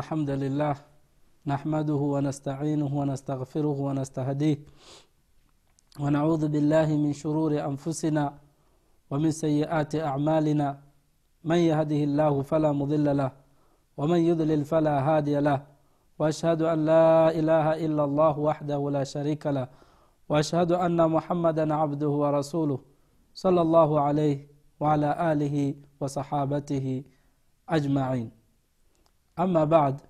الحمد لله نحمده ونستعينه ونستغفره ونستهديه. ونعوذ بالله من شرور أنفسنا ومن سيئات أعمالنا. من يهده الله فلا مضل له ومن يضلل فلا هادي له. وأشهد أن لا إله إلا الله وحده لا شريك له. وأشهد أن محمدا عبده ورسوله صلى الله عليه وعلى آله وصحابته ajmain ama bad.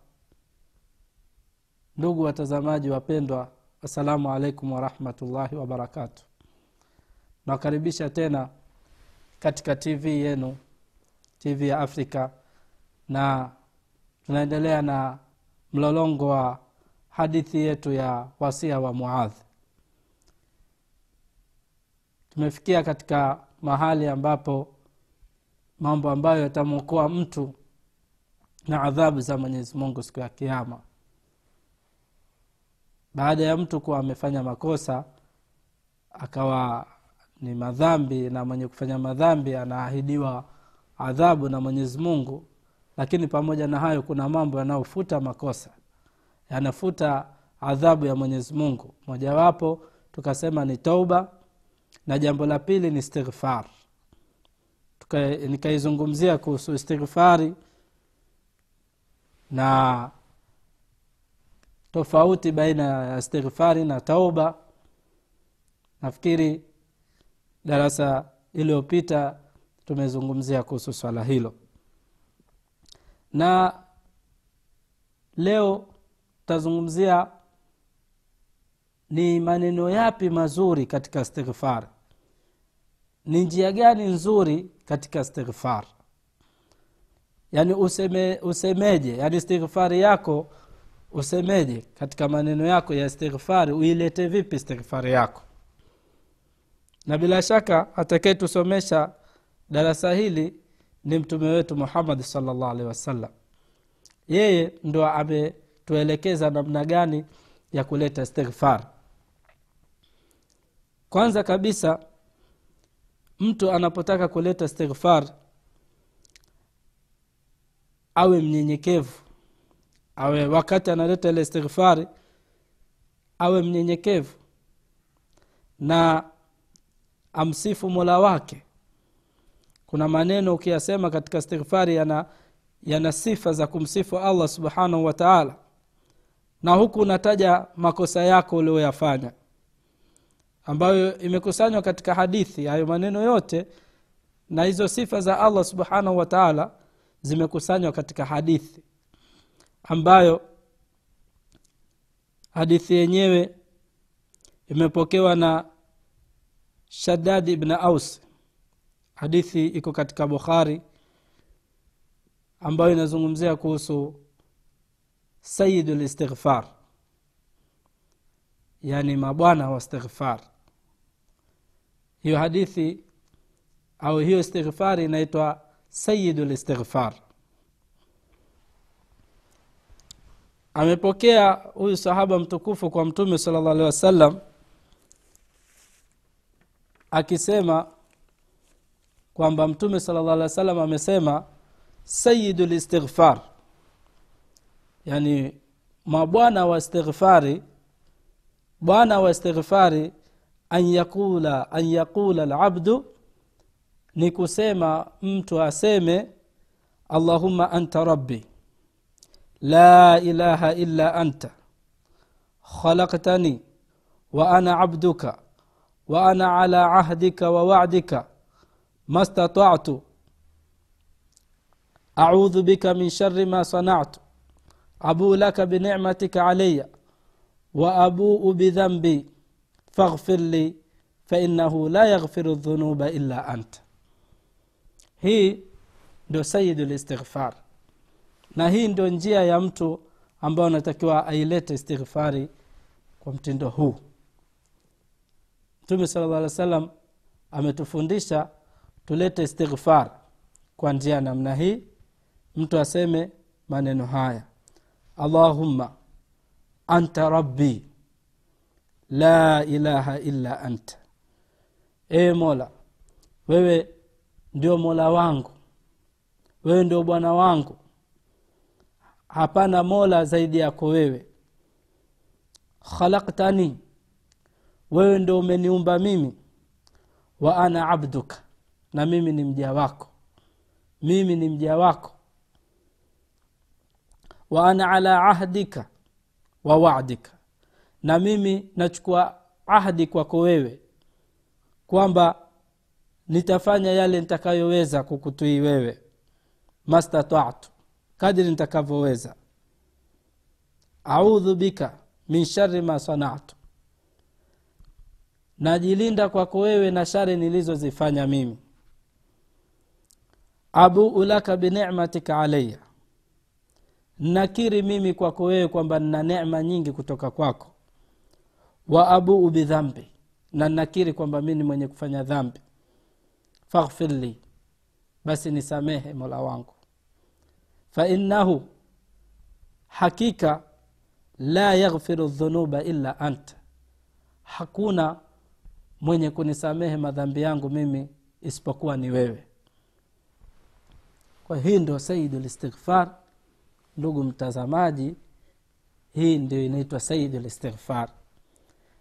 Ndugu watazamaji wapendwa assalamu alaikum warahmatullahi wabarakatu nawakaribisha tena katika tv yenu tv ya afrika na tunaendelea na mlolongo wa hadithi yetu ya wasia wa muadh. Tumefikia katika mahali ambapo mambo ambayo yatamwokoa mtu na adhabu za mwenyezi mungu siku ya kiama baada ya mtu kuwa amefanya makosa akawa ni madhambi na mwenye kufanya madhambi anaahidiwa adhabu na mwenyezi mungu. Lakini pamoja na hayo kuna mambo yanayofuta makosa. Yanafuta adhabu ya mwenyezi mungu. Mojawapo tukasema ni tauba na jambo la pili ni istighfar. Nikaizungumzia kuhusu istighfari na tofauti baina ya istighfari na tauba nafikiri darasa iliyopita tumezungumzia kuhusu swala hilo. Na leo tutazungumzia ni maneno yapi mazuri katika istighfar. Ni njia gani nzuri katika istighfar yaani useme, usemeje? Yani istighfari yako usemeje? Katika maneno yako ya istighfari uilete vipi istighfari yako? Na bila shaka atakayetusomesha darasa hili ni mtume wetu muhammadi salllah alehi wasallam. Yeye ndo ametuelekeza namna gani ya kuleta istighfar kwanza kabisa mtu anapotaka kuleta istighfar awe mnyenyekevu awe wakati analeta ile istighfari awe mnyenyekevu na amsifu mola wake. Kuna maneno ukiyasema katika istighfari yana yana sifa za kumsifu allah subhanahu wa taala na huku unataja makosa yako ulioyafanya ambayo imekusanywa katika hadithi hayo maneno yote na hizo sifa za allah subhanahu wa taala zimekusanywa katika hadithi ambayo hadithi yenyewe imepokewa na shaddad ibn aus. Hadithi iko katika bukhari ambayo inazungumzia kuhusu sayidu listighfar yani mabwana wa istighfar. Hiyo hadithi au hiyo istighfari inaitwa sayidu listighfar amepokea huyu sahaba mtukufu kwa mtume sala llah alehi wasallam akisema kwamba mtume sala llah alehi wasallam amesema sayidu listighfar yani mabwana wa istighfari bwana wa istighfari an yaqula an yaqula labdu ni kusema mtu aseme allahumma anta rabbi la ilaha illa anta khalaqtani wa ana abduka wa ana ala ahdika wa wa'dika ma stata'tu a'udhu bika min sharri ma sana'tu abu laka binicmatika alayya wa abuu bidhanbi faghfir li fainahu la yaghfiru dhunuba illa anta hii ndio sayidu listighfar na hii ndio njia ya mtu ambayo anatakiwa ailete istighfari kwa mtindo huu. Mtume sala llah salam ametufundisha tulete istighfar kwa njia namna hii. Mtu aseme maneno haya allahumma anta rabbi la ilaha illa anta. E mola wewe ndio mola wangu. Wewe ndio bwana wangu. Hapana mola zaidi yako wewe. Khalaktani wewe ndio umeniumba mimi. Wa ana abduka. Na mimi ni mja wako. Mimi ni mja wako. Wa ana ala ahdika. Wa wadika na mimi nachukua ahdi kwako wewe. Kwamba nitafanya yale nitakayoweza kukutii wewe. Mastatatu. Kadri nitakavyoweza. Audhu bika min shari ma sanatu. Najilinda kwako wewe na shari nilizozifanya mimi. Abuu laka binicmatika alaya nakiri mimi kwako wewe kwamba nina necma nyingi kutoka kwako. Wa abuu bidhambi na nakiri kwamba mi ni mwenye kufanya dhambi faghfir li. Basi nisamehe mola wangu. Fainahu hakika la yaghfiru dhunuba illa anta hakuna mwenye kunisamehe madhambi yangu mimi isipokuwa ni wewe. Kwa hii ndio saidu listighfar ndugu mtazamaji hii ndio inaitwa saidu listighfar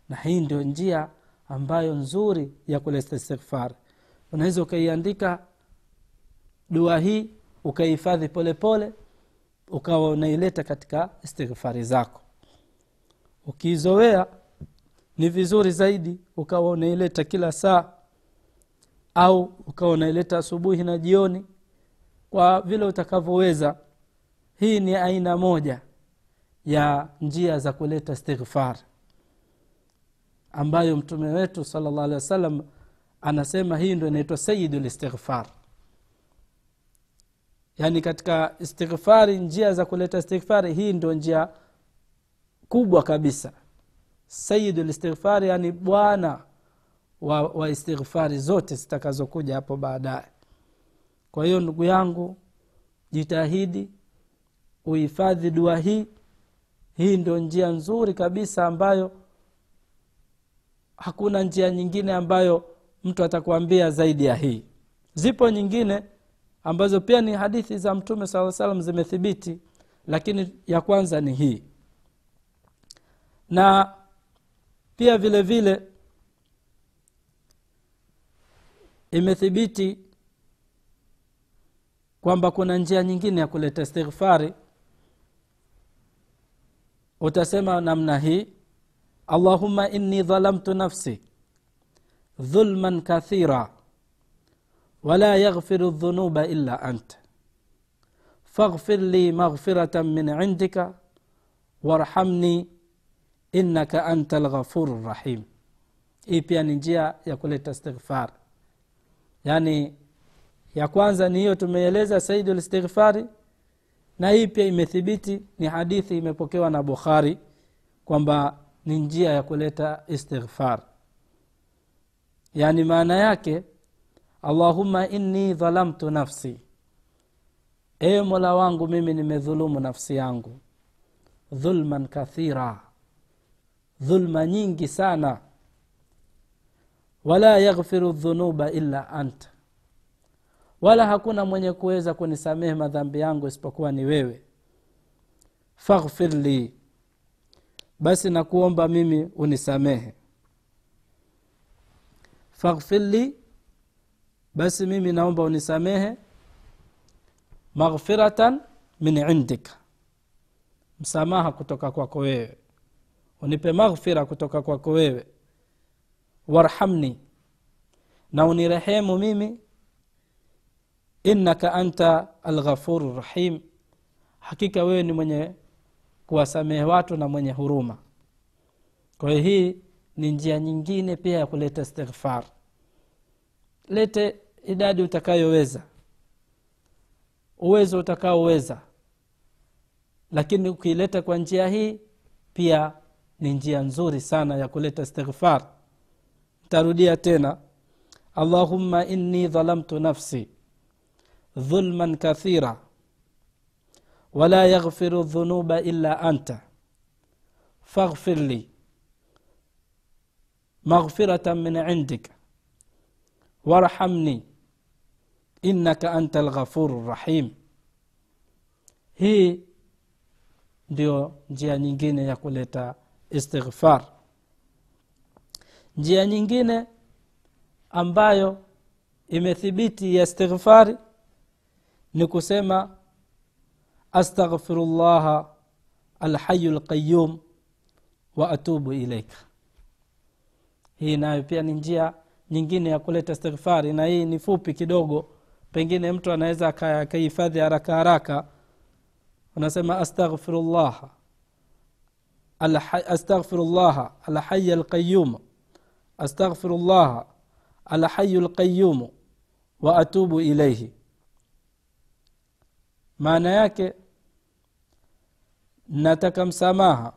na hii ndio njia ambayo nzuri ya kuleta istighfar unaweza ukaiandika dua hii ukaihifadhi polepole ukawa unaileta katika istighfari zako. Ukiizowea ni vizuri zaidi ukawa unaileta kila saa au ukawa unaileta asubuhi na jioni kwa vile utakavyoweza. Hii ni aina moja ya njia za kuleta istighfar ambayo mtume wetu salllah alehi wa sallam anasema hii ndo inaitwa sayidu listighfar yaani katika istighfari njia za kuleta istighfari hii ndo njia kubwa kabisa. Sayidu listighfari yani bwana wa, wa istighfari zote zitakazokuja hapo baadaye. Kwa hiyo ndugu yangu jitahidi uhifadhi dua hii. Hii ndio njia nzuri kabisa ambayo hakuna njia nyingine ambayo mtu atakuambia zaidi ya hii. Zipo nyingine ambazo pia ni hadithi za mtume saa salam zimethibiti lakini ya kwanza ni hii. Na pia vile vile imethibiti kwamba kuna njia nyingine ya kuleta istighfari. Utasema namna hii allahumma inni dhalamtu nafsi dhulman kathira wala yaghfiru dhunuba illa anta faghfir li maghfiratan min indika warhamni innaka anta lghafuru rahim. Hii pia ni njia ya kuleta istighfar. Yaani ya kwanza ni hiyo tumeeleza saidu listighfari na hii pia imethibiti ni hadithi imepokewa na bukhari kwamba ni njia ya kuleta istighfar yaani maana yake allahumma inni dhalamtu nafsi. E mola wangu mimi nimedhulumu nafsi yangu. Dhulman kathira. Dhulma nyingi sana. Wala yaghfiru dhunuba illa anta wala hakuna mwenye kuweza kunisamehe madhambi yangu isipokuwa ni wewe. Faghfir li basi nakuomba mimi unisamehe faghfir li basi mimi naomba unisamehe. Maghfiratan min indika. Msamaha kutoka kwako wewe. Unipe maghfira kutoka kwako wewe. Warhamni. Na unirehemu mimi. Innaka anta alghafuru rahim. Hakika wewe ni mwenye kuwasamehe watu na mwenye huruma. Kwa hiyo hii ni njia nyingine pia ya kuleta istighfar. Lete idadi utakayoweza. Uwezo utakaoweza. Lakini ukiileta kwa njia hii pia ni njia nzuri sana ya kuleta istighfar. Tarudia tena. Allahumma inni dhalamtu nafsi dhulman kathira wala yaghfiru dhunuba illa anta. Faghfir li maghfiratan min indika warhamni innaka anta alghafuru rahim hii ndio njia nyingine ya kuleta istighfar njia nyingine ambayo imethibiti ya istighfari ni kusema astaghfirullaha alhayu lqayum wa atubu ilaika hii nayo pia ni njia nyingine ya kuleta istighfari na hii ni fupi kidogo. Pengine mtu anaweza akahifadhi haraka haraka. Unasema astaghfirullaha astaghfirullaha alhayi alqayum astaghfirullaha alhayu lqayumu wa atubu ilaihi maana yake nataka msamaha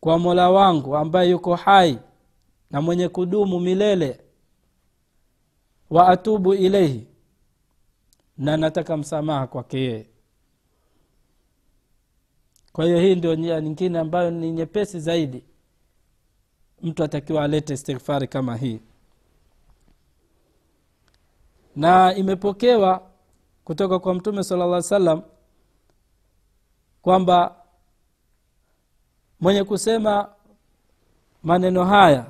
kwa mola wangu ambaye yuko hai na mwenye kudumu milele wa atubu ilaihi na nataka msamaha kwake yeye. Kwa hiyo hii ndio njia nyingine ambayo ni nyepesi zaidi mtu atakiwa alete istighfari kama hii. Na imepokewa kutoka kwa mtume sala llah salam kwamba mwenye kusema maneno haya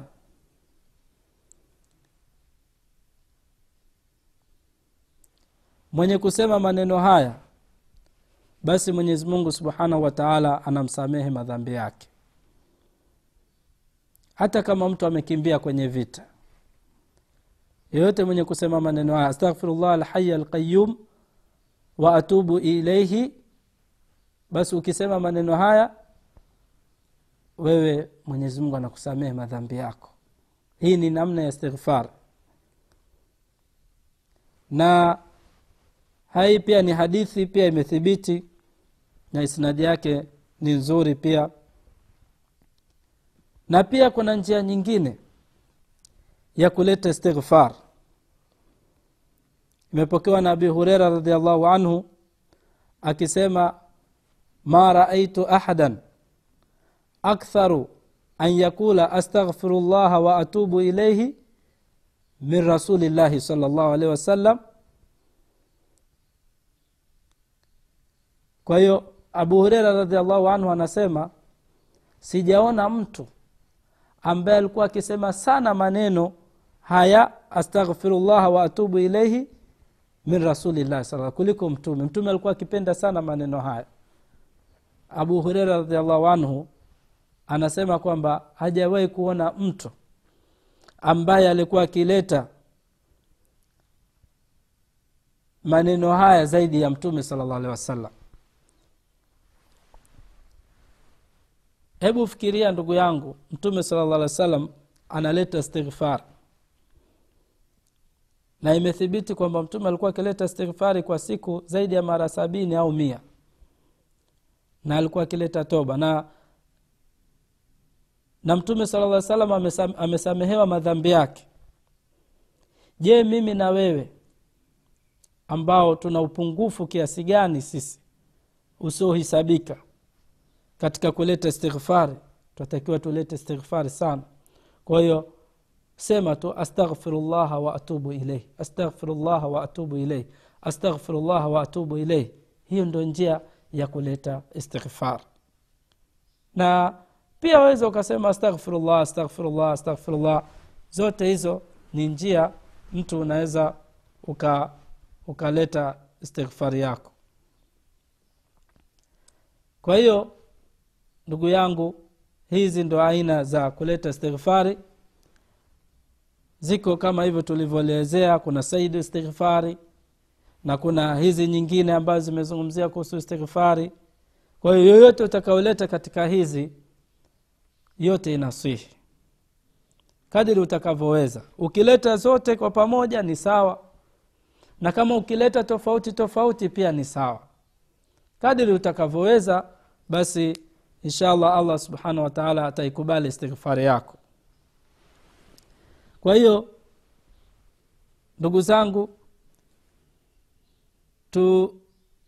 mwenye kusema maneno haya basi mwenyezi mungu subhanahu wa taala anamsamehe madhambi yake. Hata kama mtu amekimbia kwenye vita yeyote mwenye kusema maneno haya astaghfirullah alhaya alqayum wa atubu ilaihi basi ukisema maneno haya wewe mwenyezi mungu anakusamehe madhambi yako. Hii ni namna ya istighfar. Na hai pia ni hadithi pia imethibiti na isnadi yake ni nzuri pia. Na pia kuna njia nyingine ya kuleta istighfar. Imepokewa na abi hureira radiallahu anhu akisema ma raaitu ahadan aktharu an yakula astaghfiru llaha wa atubu ilaihi min rasulillahi sal llahu alehi wasallam kwa hiyo abu hureira radiallahu anhu anasema sijaona mtu ambaye alikuwa akisema sana maneno haya astaghfirullah wa atubu ilaihi min rasulillahi sa kuliko mtume. Mtume alikuwa akipenda sana maneno haya. Abu hureira radiallahu anhu anasema kwamba hajawahi kuona mtu ambaye alikuwa akileta maneno haya zaidi ya mtume sala llahu alehi wasallam hebu fikiria ndugu yangu mtume sala llah alih wa sallam analeta istighfar. Na imethibiti kwamba mtume alikuwa akileta istighfari kwa siku zaidi ya mara sabini au mia. Na alikuwa akileta toba. Na na mtume sala llah salam amesam, amesamehewa madhambi yake. Je mimi na wewe ambao tuna upungufu kiasi gani sisi usiohisabika katika kuleta istighfari tunatakiwa tulete istighfari sana. Kwa hiyo sema tu astaghfirullaha waatubu ilaih astaghfirullaha waatubu ilaih astaghfirullaha waatubu ilaih hiyo ndio njia ya kuleta istighfar. Na pia waweza ukasema astaghfirullah astaghfirullah astaghfirullah. Zote hizo ni njia mtu unaweza uka ukaleta istighfari yako. Kwa hiyo ndugu yangu hizi ndo aina za kuleta istighfari. Ziko kama hivyo tulivyoelezea kuna saidi istighfari na kuna hizi nyingine ambazo zimezungumzia kuhusu istighfari. Kwa hiyo yoyote utakaoleta katika hizi yote inaswihi kadiri utakavyoweza. Ukileta zote kwa pamoja ni sawa. Na kama ukileta tofauti tofauti pia ni sawa. Kadiri utakavyoweza basi inshallah allah subhanahu wataala ataikubali istighfari yako. Kwa hiyo ndugu zangu tu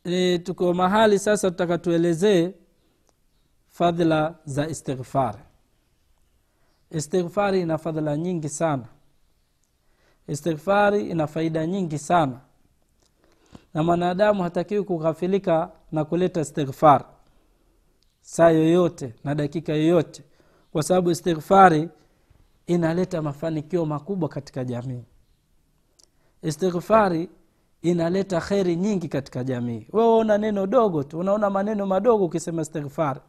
e, tuko mahali sasa tutaka tuelezee fadhila za istighfari. Istighfari ina fadhila nyingi sana. Istighfari ina faida nyingi sana. Na mwanadamu hatakiwi kughafilika na kuleta istighfar saa yoyote na dakika yoyote kwa sababu istighfari inaleta mafanikio makubwa katika jamii. Istighfari inaleta kheri nyingi katika jamii. Wewe una neno dogo tu unaona maneno madogo ukisema istighfari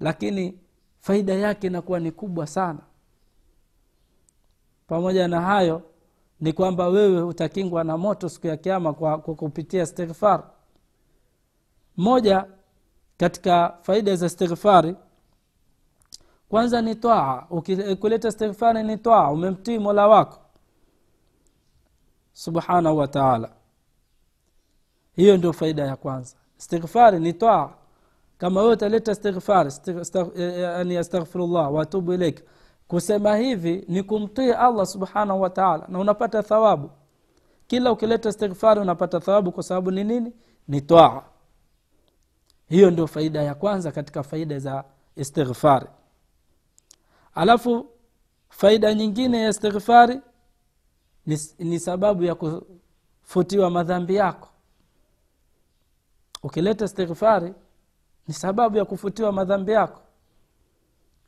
lakini faida yake inakuwa ni kubwa sana. Pamoja na hayo ni kwamba wewe utakingwa na moto siku ya kiama kwa, kwa kupitia istighfar. Moja katika faida za istighfari. Kwanza ni twaa kuleta istighfari ni twaa umemtii mola wako. Subhanahu wa taala. Hiyo ndio faida ya kwanza. Istighfari ni twaa kama wewe utaleta istighfar yani astaghfirullah watubu ilaik kusema hivi ni kumtii allah subhanahu wa na unapata thawabu. Kila ukileta istighfari unapata thawabu kwa sababu ni nini? Ni twaa hiyo ndio faida ya kwanza katika faida za istighfari. Alafu faida nyingine ya istighfari ni, ni sababu ya kufutiwa madhambi yako. Ukileta istighfari ni sababu ya kufutiwa madhambi yako.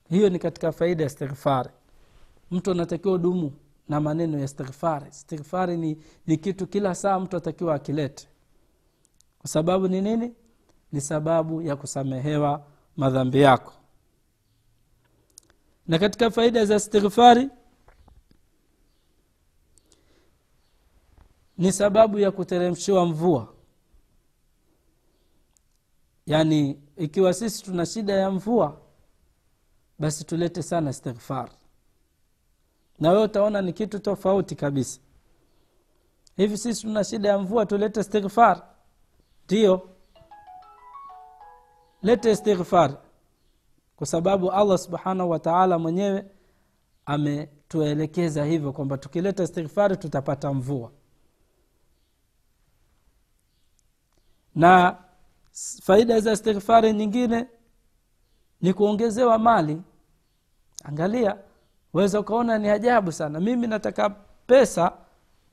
Hiyo ni katika faida ya istighfari. Mtu anatakiwa dumu na maneno ya istighfari. Istighfari ni, ni kitu kila saa mtu atakiwa akilete. Kwa sababu ni nini ni sababu ya kusamehewa madhambi yako. Na katika faida za istighfari ni sababu ya kuteremshiwa mvua. Yaani ikiwa sisi tuna shida ya mvua basi tulete sana istighfar. Na wewe utaona ni kitu tofauti kabisa. Hivi sisi tuna shida ya mvua tulete istighfar. Ndio lete istighfar. Kwa sababu allah subhanahu wataala mwenyewe ametuelekeza hivyo kwamba tukileta istighfari tutapata mvua. Na faida za istighfari nyingine ni kuongezewa mali. Angalia weza ukaona ni ajabu sana. Mimi nataka pesa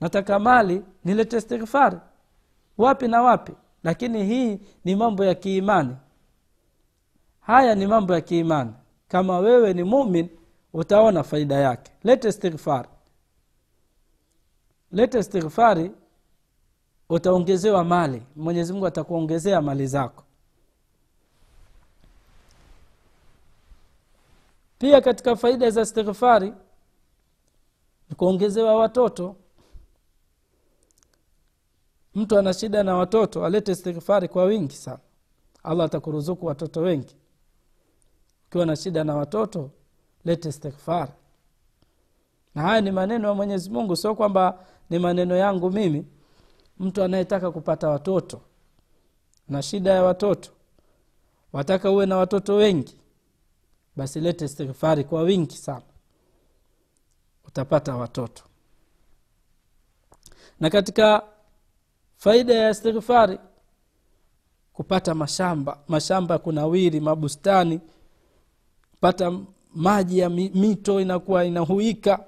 nataka mali nilete istighfari wapi na wapi? Lakini hii ni mambo ya kiimani haya ni mambo ya kiimani. Kama wewe ni mumin utaona faida yake. Lete istighfari lete istighfari utaongezewa mali. Mwenyezi mungu atakuongezea mali zako. Pia katika faida za istighfari ni kuongezewa watoto. Mtu ana shida na watoto alete istighfari kwa wingi sana. Allah atakuruzuku watoto wengi ukiwa na shida na watoto lete istighfari na haya ni maneno ya mwenyezi mungu sio kwamba ni maneno yangu mimi. Mtu anayetaka kupata watoto na shida ya watoto wataka uwe na watoto wengi basi lete istighfari kwa wingi sana. Utapata watoto. Na katika faida ya istighfari kupata mashamba. Mashamba kunawiri mabustani pata maji ya mito inakuwa inahuika.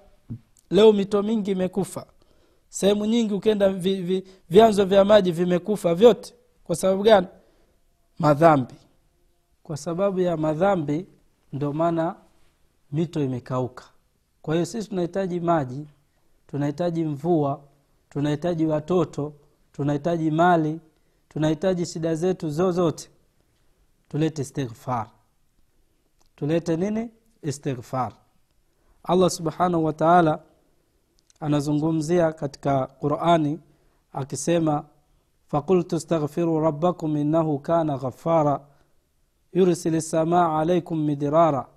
Leo mito mingi imekufa. Sehemu nyingi ukienda vi, vi, vyanzo vya maji vimekufa vyote. Kwa sababu gani? Madhambi. Kwa sababu ya madhambi ndio maana mito imekauka. Kwa hiyo sisi tunahitaji maji tunahitaji mvua tunahitaji watoto tunahitaji mali tunahitaji shida zetu zozote. Tulete istighfar tulete nini istighfar allah subhanahu wa taala anazungumzia katika qurani akisema fakultu staghfiru rabbakum innahu kana ghafara yursil lsamaa alaikum midirara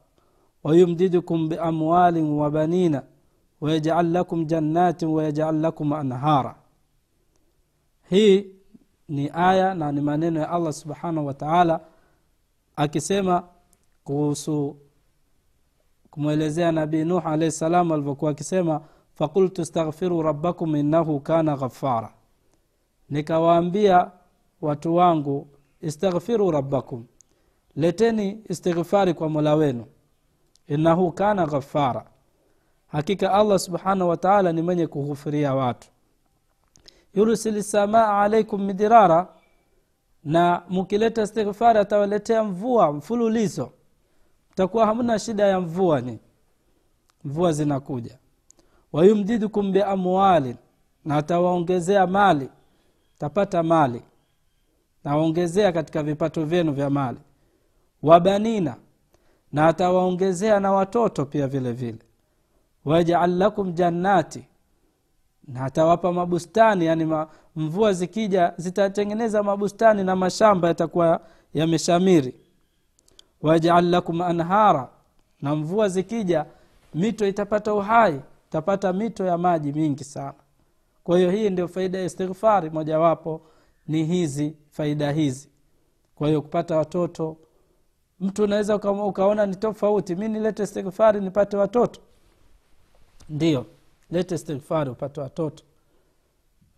wayumdidukum biamwalin wabanina wayajal lakum jannatin wayajal lakum anhara hii ni aya na ni maneno ya allah subhanahu wa taala akisema kuhusu kumwelezea nabii nuh alahi salam alivyokuwa akisema fakultu staghfiru rabbakum innahu kana ghafara nikawaambia watu wangu istaghfiru rabbakum leteni istighfari kwa mola wenu innahu kana ghafara hakika allah subhanahu wataala ni mwenye kughufiria watu. Yursil samaa alaikum midirara na mkileta istighfari atawaletea mvua mfululizo mtakuwa hamna shida ya mvua ni. Mvua zinakuja. Wayumdidukum biamwalin na atawaongezea mali. Tapata mali. Nawaongezea katika vipato vyenu vya mali. Wabanina na atawaongezea na watoto pia vile vile. Wajal lakum jannati na atawapa mabustani. Yani mvua zikija zitatengeneza mabustani na mashamba yatakuwa yameshamiri wajal lakum anhara na mvua zikija mito itapata uhai itapata mito ya maji mingi sana. Kwa hiyo hii ndio faida ya istighfari mojawapo ni hizi faida hizi. Kwa hiyo kupata watoto mtu unaweza ukaona ni tofauti mi nilete istighfari nipate watoto? Ndio lete istighfari upate watoto.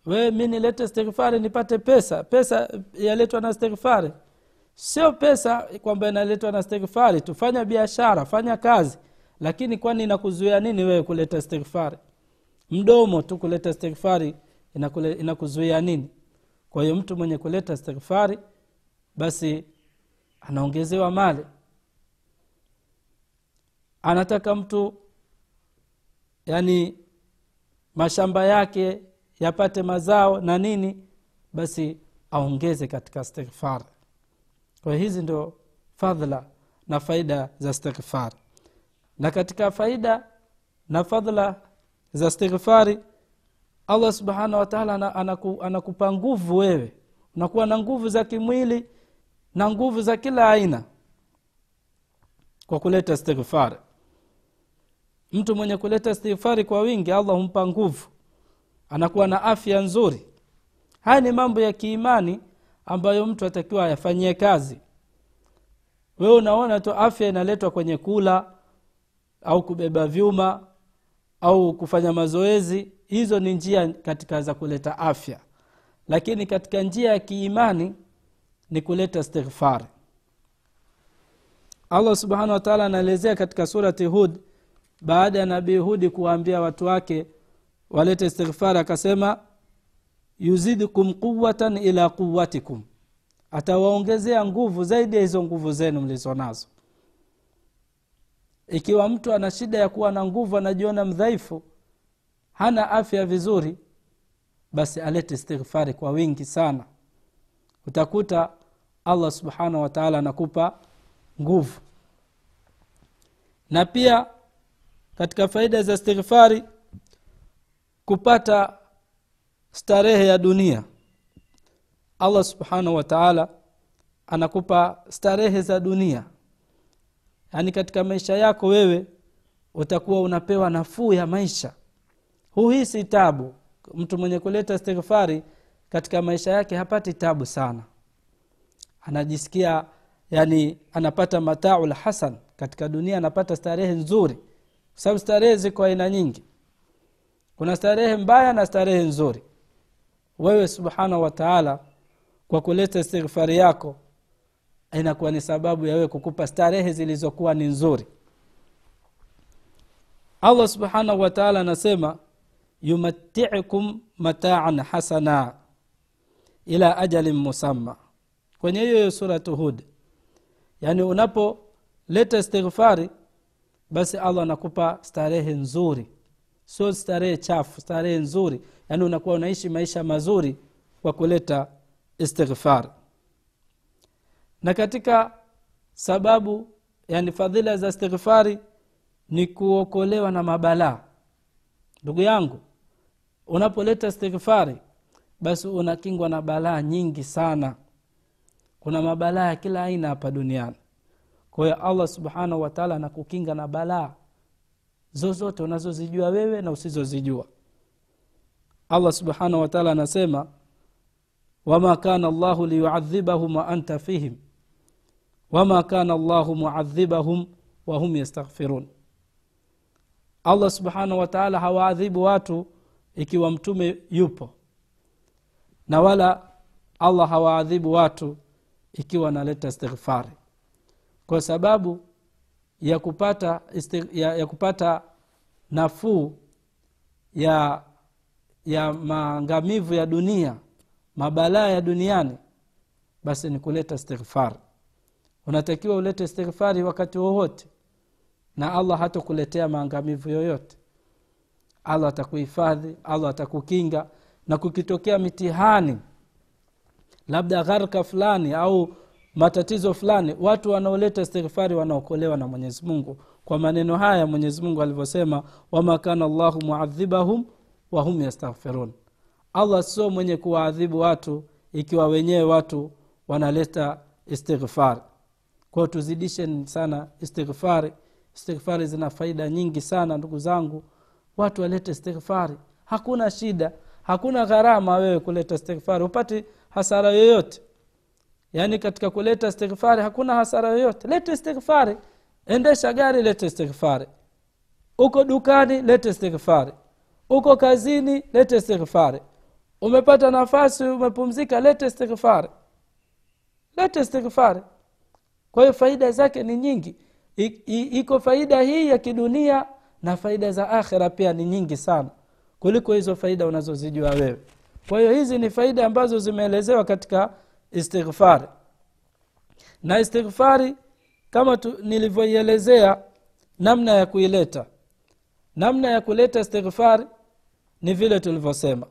We mi nilete istighfari nipate pesa pesa yaletwa na istighfari sio pesa kwamba inaletwa na istighfari. Tu fanya biashara fanya kazi. Lakini kwani inakuzuia nini wewe kuleta istighfari? Mdomo tu kuleta istighfari inakuzuia nini? Kwa hiyo mtu mwenye kuleta istighfari basi anaongezewa mali. Anataka mtu yani mashamba yake yapate mazao na nini basi aongeze katika istighfar kwa hizi ndio fadhla na faida za istighfar. Na katika faida na fadhla za istighfari allah subhanahu wataala anaku, anakupa nguvu wewe. Unakuwa na nguvu za kimwili na nguvu za kila aina kwa kuleta istighfari mtu mwenye kuleta istighfari kwa wingi allah humpa nguvu. Anakuwa na afya nzuri. Haya ni mambo ya kiimani ambayo mtu atakiwa ayafanyie kazi. Wewe unaona tu afya inaletwa kwenye kula au kubeba vyuma au kufanya mazoezi hizo ni njia katika za kuleta afya. Lakini katika njia ya kiimani ni kuleta istighfari. Allah subhanahu wataala anaelezea katika surati hud baada ya nabii hudi kuwaambia watu wake walete istighfari akasema yuzidukum quwatan ila quwatikum atawaongezea nguvu zaidi ya hizo nguvu zenu mlizo nazo. Ikiwa mtu ana shida ya kuwa na nguvu anajiona mdhaifu hana afya vizuri basi alete istighfari kwa wingi sana. Utakuta allah subhanahu wataala anakupa nguvu. Na pia katika faida za istighfari kupata starehe ya dunia. Allah subhanahu wataala anakupa starehe za dunia. Yaani katika maisha yako wewe utakuwa unapewa nafuu ya maisha. Huhisi tabu. Mtu mwenye kuleta istighfari katika maisha yake hapati tabu sana. Anajisikia yani anapata mataul hasan. Katika dunia anapata starehe nzuri. Kwa sababu starehe ziko aina nyingi. Kuna starehe mbaya na starehe nzuri wewe subhanahu wataala kwa kuleta istighfari yako inakuwa ni sababu ya wewe kukupa starehe zilizokuwa ni nzuri. Allah subhanahu wataala anasema yumatikum mataan hasana ila ajalin musamma. Kwenye hiyo hiyo suratu hud yaani unapoleta istighfari basi allah anakupa starehe nzuri. Sio starehe chafu starehe nzuri yaani unakuwa unaishi maisha mazuri kwa kuleta istighfar. Na katika sababu yani fadhila za istighfari ni kuokolewa na mabalaa. Ndugu yangu unapoleta istighfari basi unakingwa na balaa nyingi sana. Kuna mabalaa ya kila aina hapa duniani. Kwa hiyo allah subhanahu wataala anakukinga na balaa zozote unazozijua wewe na usizozijua allah subhanahu wataala anasema wama kana llahu liyuadhibahum wa anta fihim. Wama kana llahu muadhibahum wahum yastaghfirun. Allah subhanahu wataala hawaadhibu watu ikiwa mtume yupo. Na wala allah hawaadhibu watu ikiwa analeta istighfari. Kwa sababu ya kupata ya, ya kupata nafuu ya ya maangamivu ya dunia mabalaa ya duniani basi ni kuleta istighfar. Unatakiwa ulete istighfari wakati wowote na allah hatakuletea maangamivu yoyote. Allah atakuhifadhi allah atakukinga na kukitokea mitihani labda gharka fulani au matatizo fulani watu wanaoleta istighfari wanaokolewa na mwenyezi mungu. Kwa maneno haya mwenyezi mungu alivyosema wama kana llahu muadhibahum wahum yastaghfirun. Allah sio mwenye kuwaadhibu watu ikiwa wenyewe watu wanaleta istighfar. Kwao tuzidishe sana istighfari istighfari zina faida nyingi sana ndugu zangu. Watu walete istighfari hakuna shida. Hakuna gharama wewe kuleta istighfari upati hasara yoyote. Yaani katika kuleta istighfari hakuna hasara yoyote. Lete istighfari endesha gari lete istighfari uko dukani lete istighfari uko kazini lete istighfari. Umepata nafasi umepumzika lete istighfari. Lete istighfari. Kwa hiyo faida zake ni nyingi. I, i, iko faida hii ya kidunia na faida za akhira pia ni nyingi sana kuliko hizo faida unazozijua wewe. Kwa hiyo hizi ni faida ambazo zimeelezewa katika istighfari. Na istighfari kama nilivyoielezea namna ya kuileta. Namna ya kuleta istighfari ni vile tulivyosema.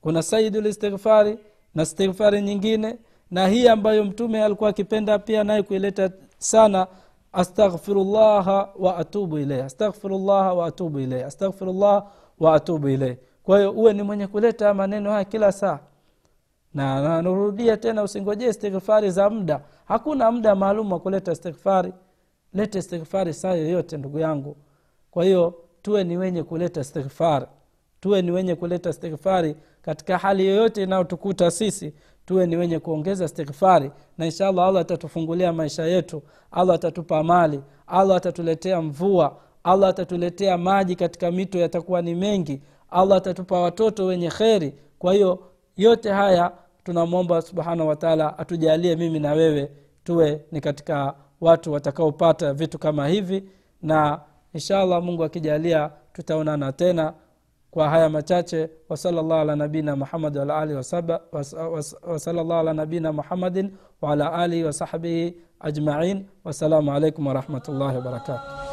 Kuna saidul istighfari na istighfari nyingine na hii ambayo mtume alikuwa akipenda pia naye kuileta sana astaghfirullaha wa atubu ilaih astaghfirullaha wa atubu ilaih astaghfirullaha wa atubu ilaih kwa hiyo uwe ni mwenye kuleta maneno haya kila saa. Na narudia tena usingojee istighfari za muda. Hakuna muda maalum wa kuleta istighfari. Lete istighfari saa yoyote ndugu yangu. Kwa hiyo tuwe ni wenye kuleta istighfari tuwe ni wenye kuleta istighfari katika hali yoyote inayotukuta sisi. Tuwe ni wenye kuongeza istighfari. Na inshallah allah atatufungulia maisha yetu. Allah atatupa mali. Allah atatuletea mvua. Allah atatuletea maji katika mito yatakuwa ni mengi. Allah atatupa watoto wenye kheri. Kwa hiyo yote haya tunamwomba subhanahu wataala atujalie mimi na wewe tuwe ni katika watu watakaopata vitu kama hivi. Na inshallah mungu akijalia tutaonana tena kwa haya machache wasalallahu ala nabina muhamad waala alihi wasalallahu ala nabina muhammadin waala alihi wasahbihi ajmain wassalamu alaikum warahmatullahi wabarakatuh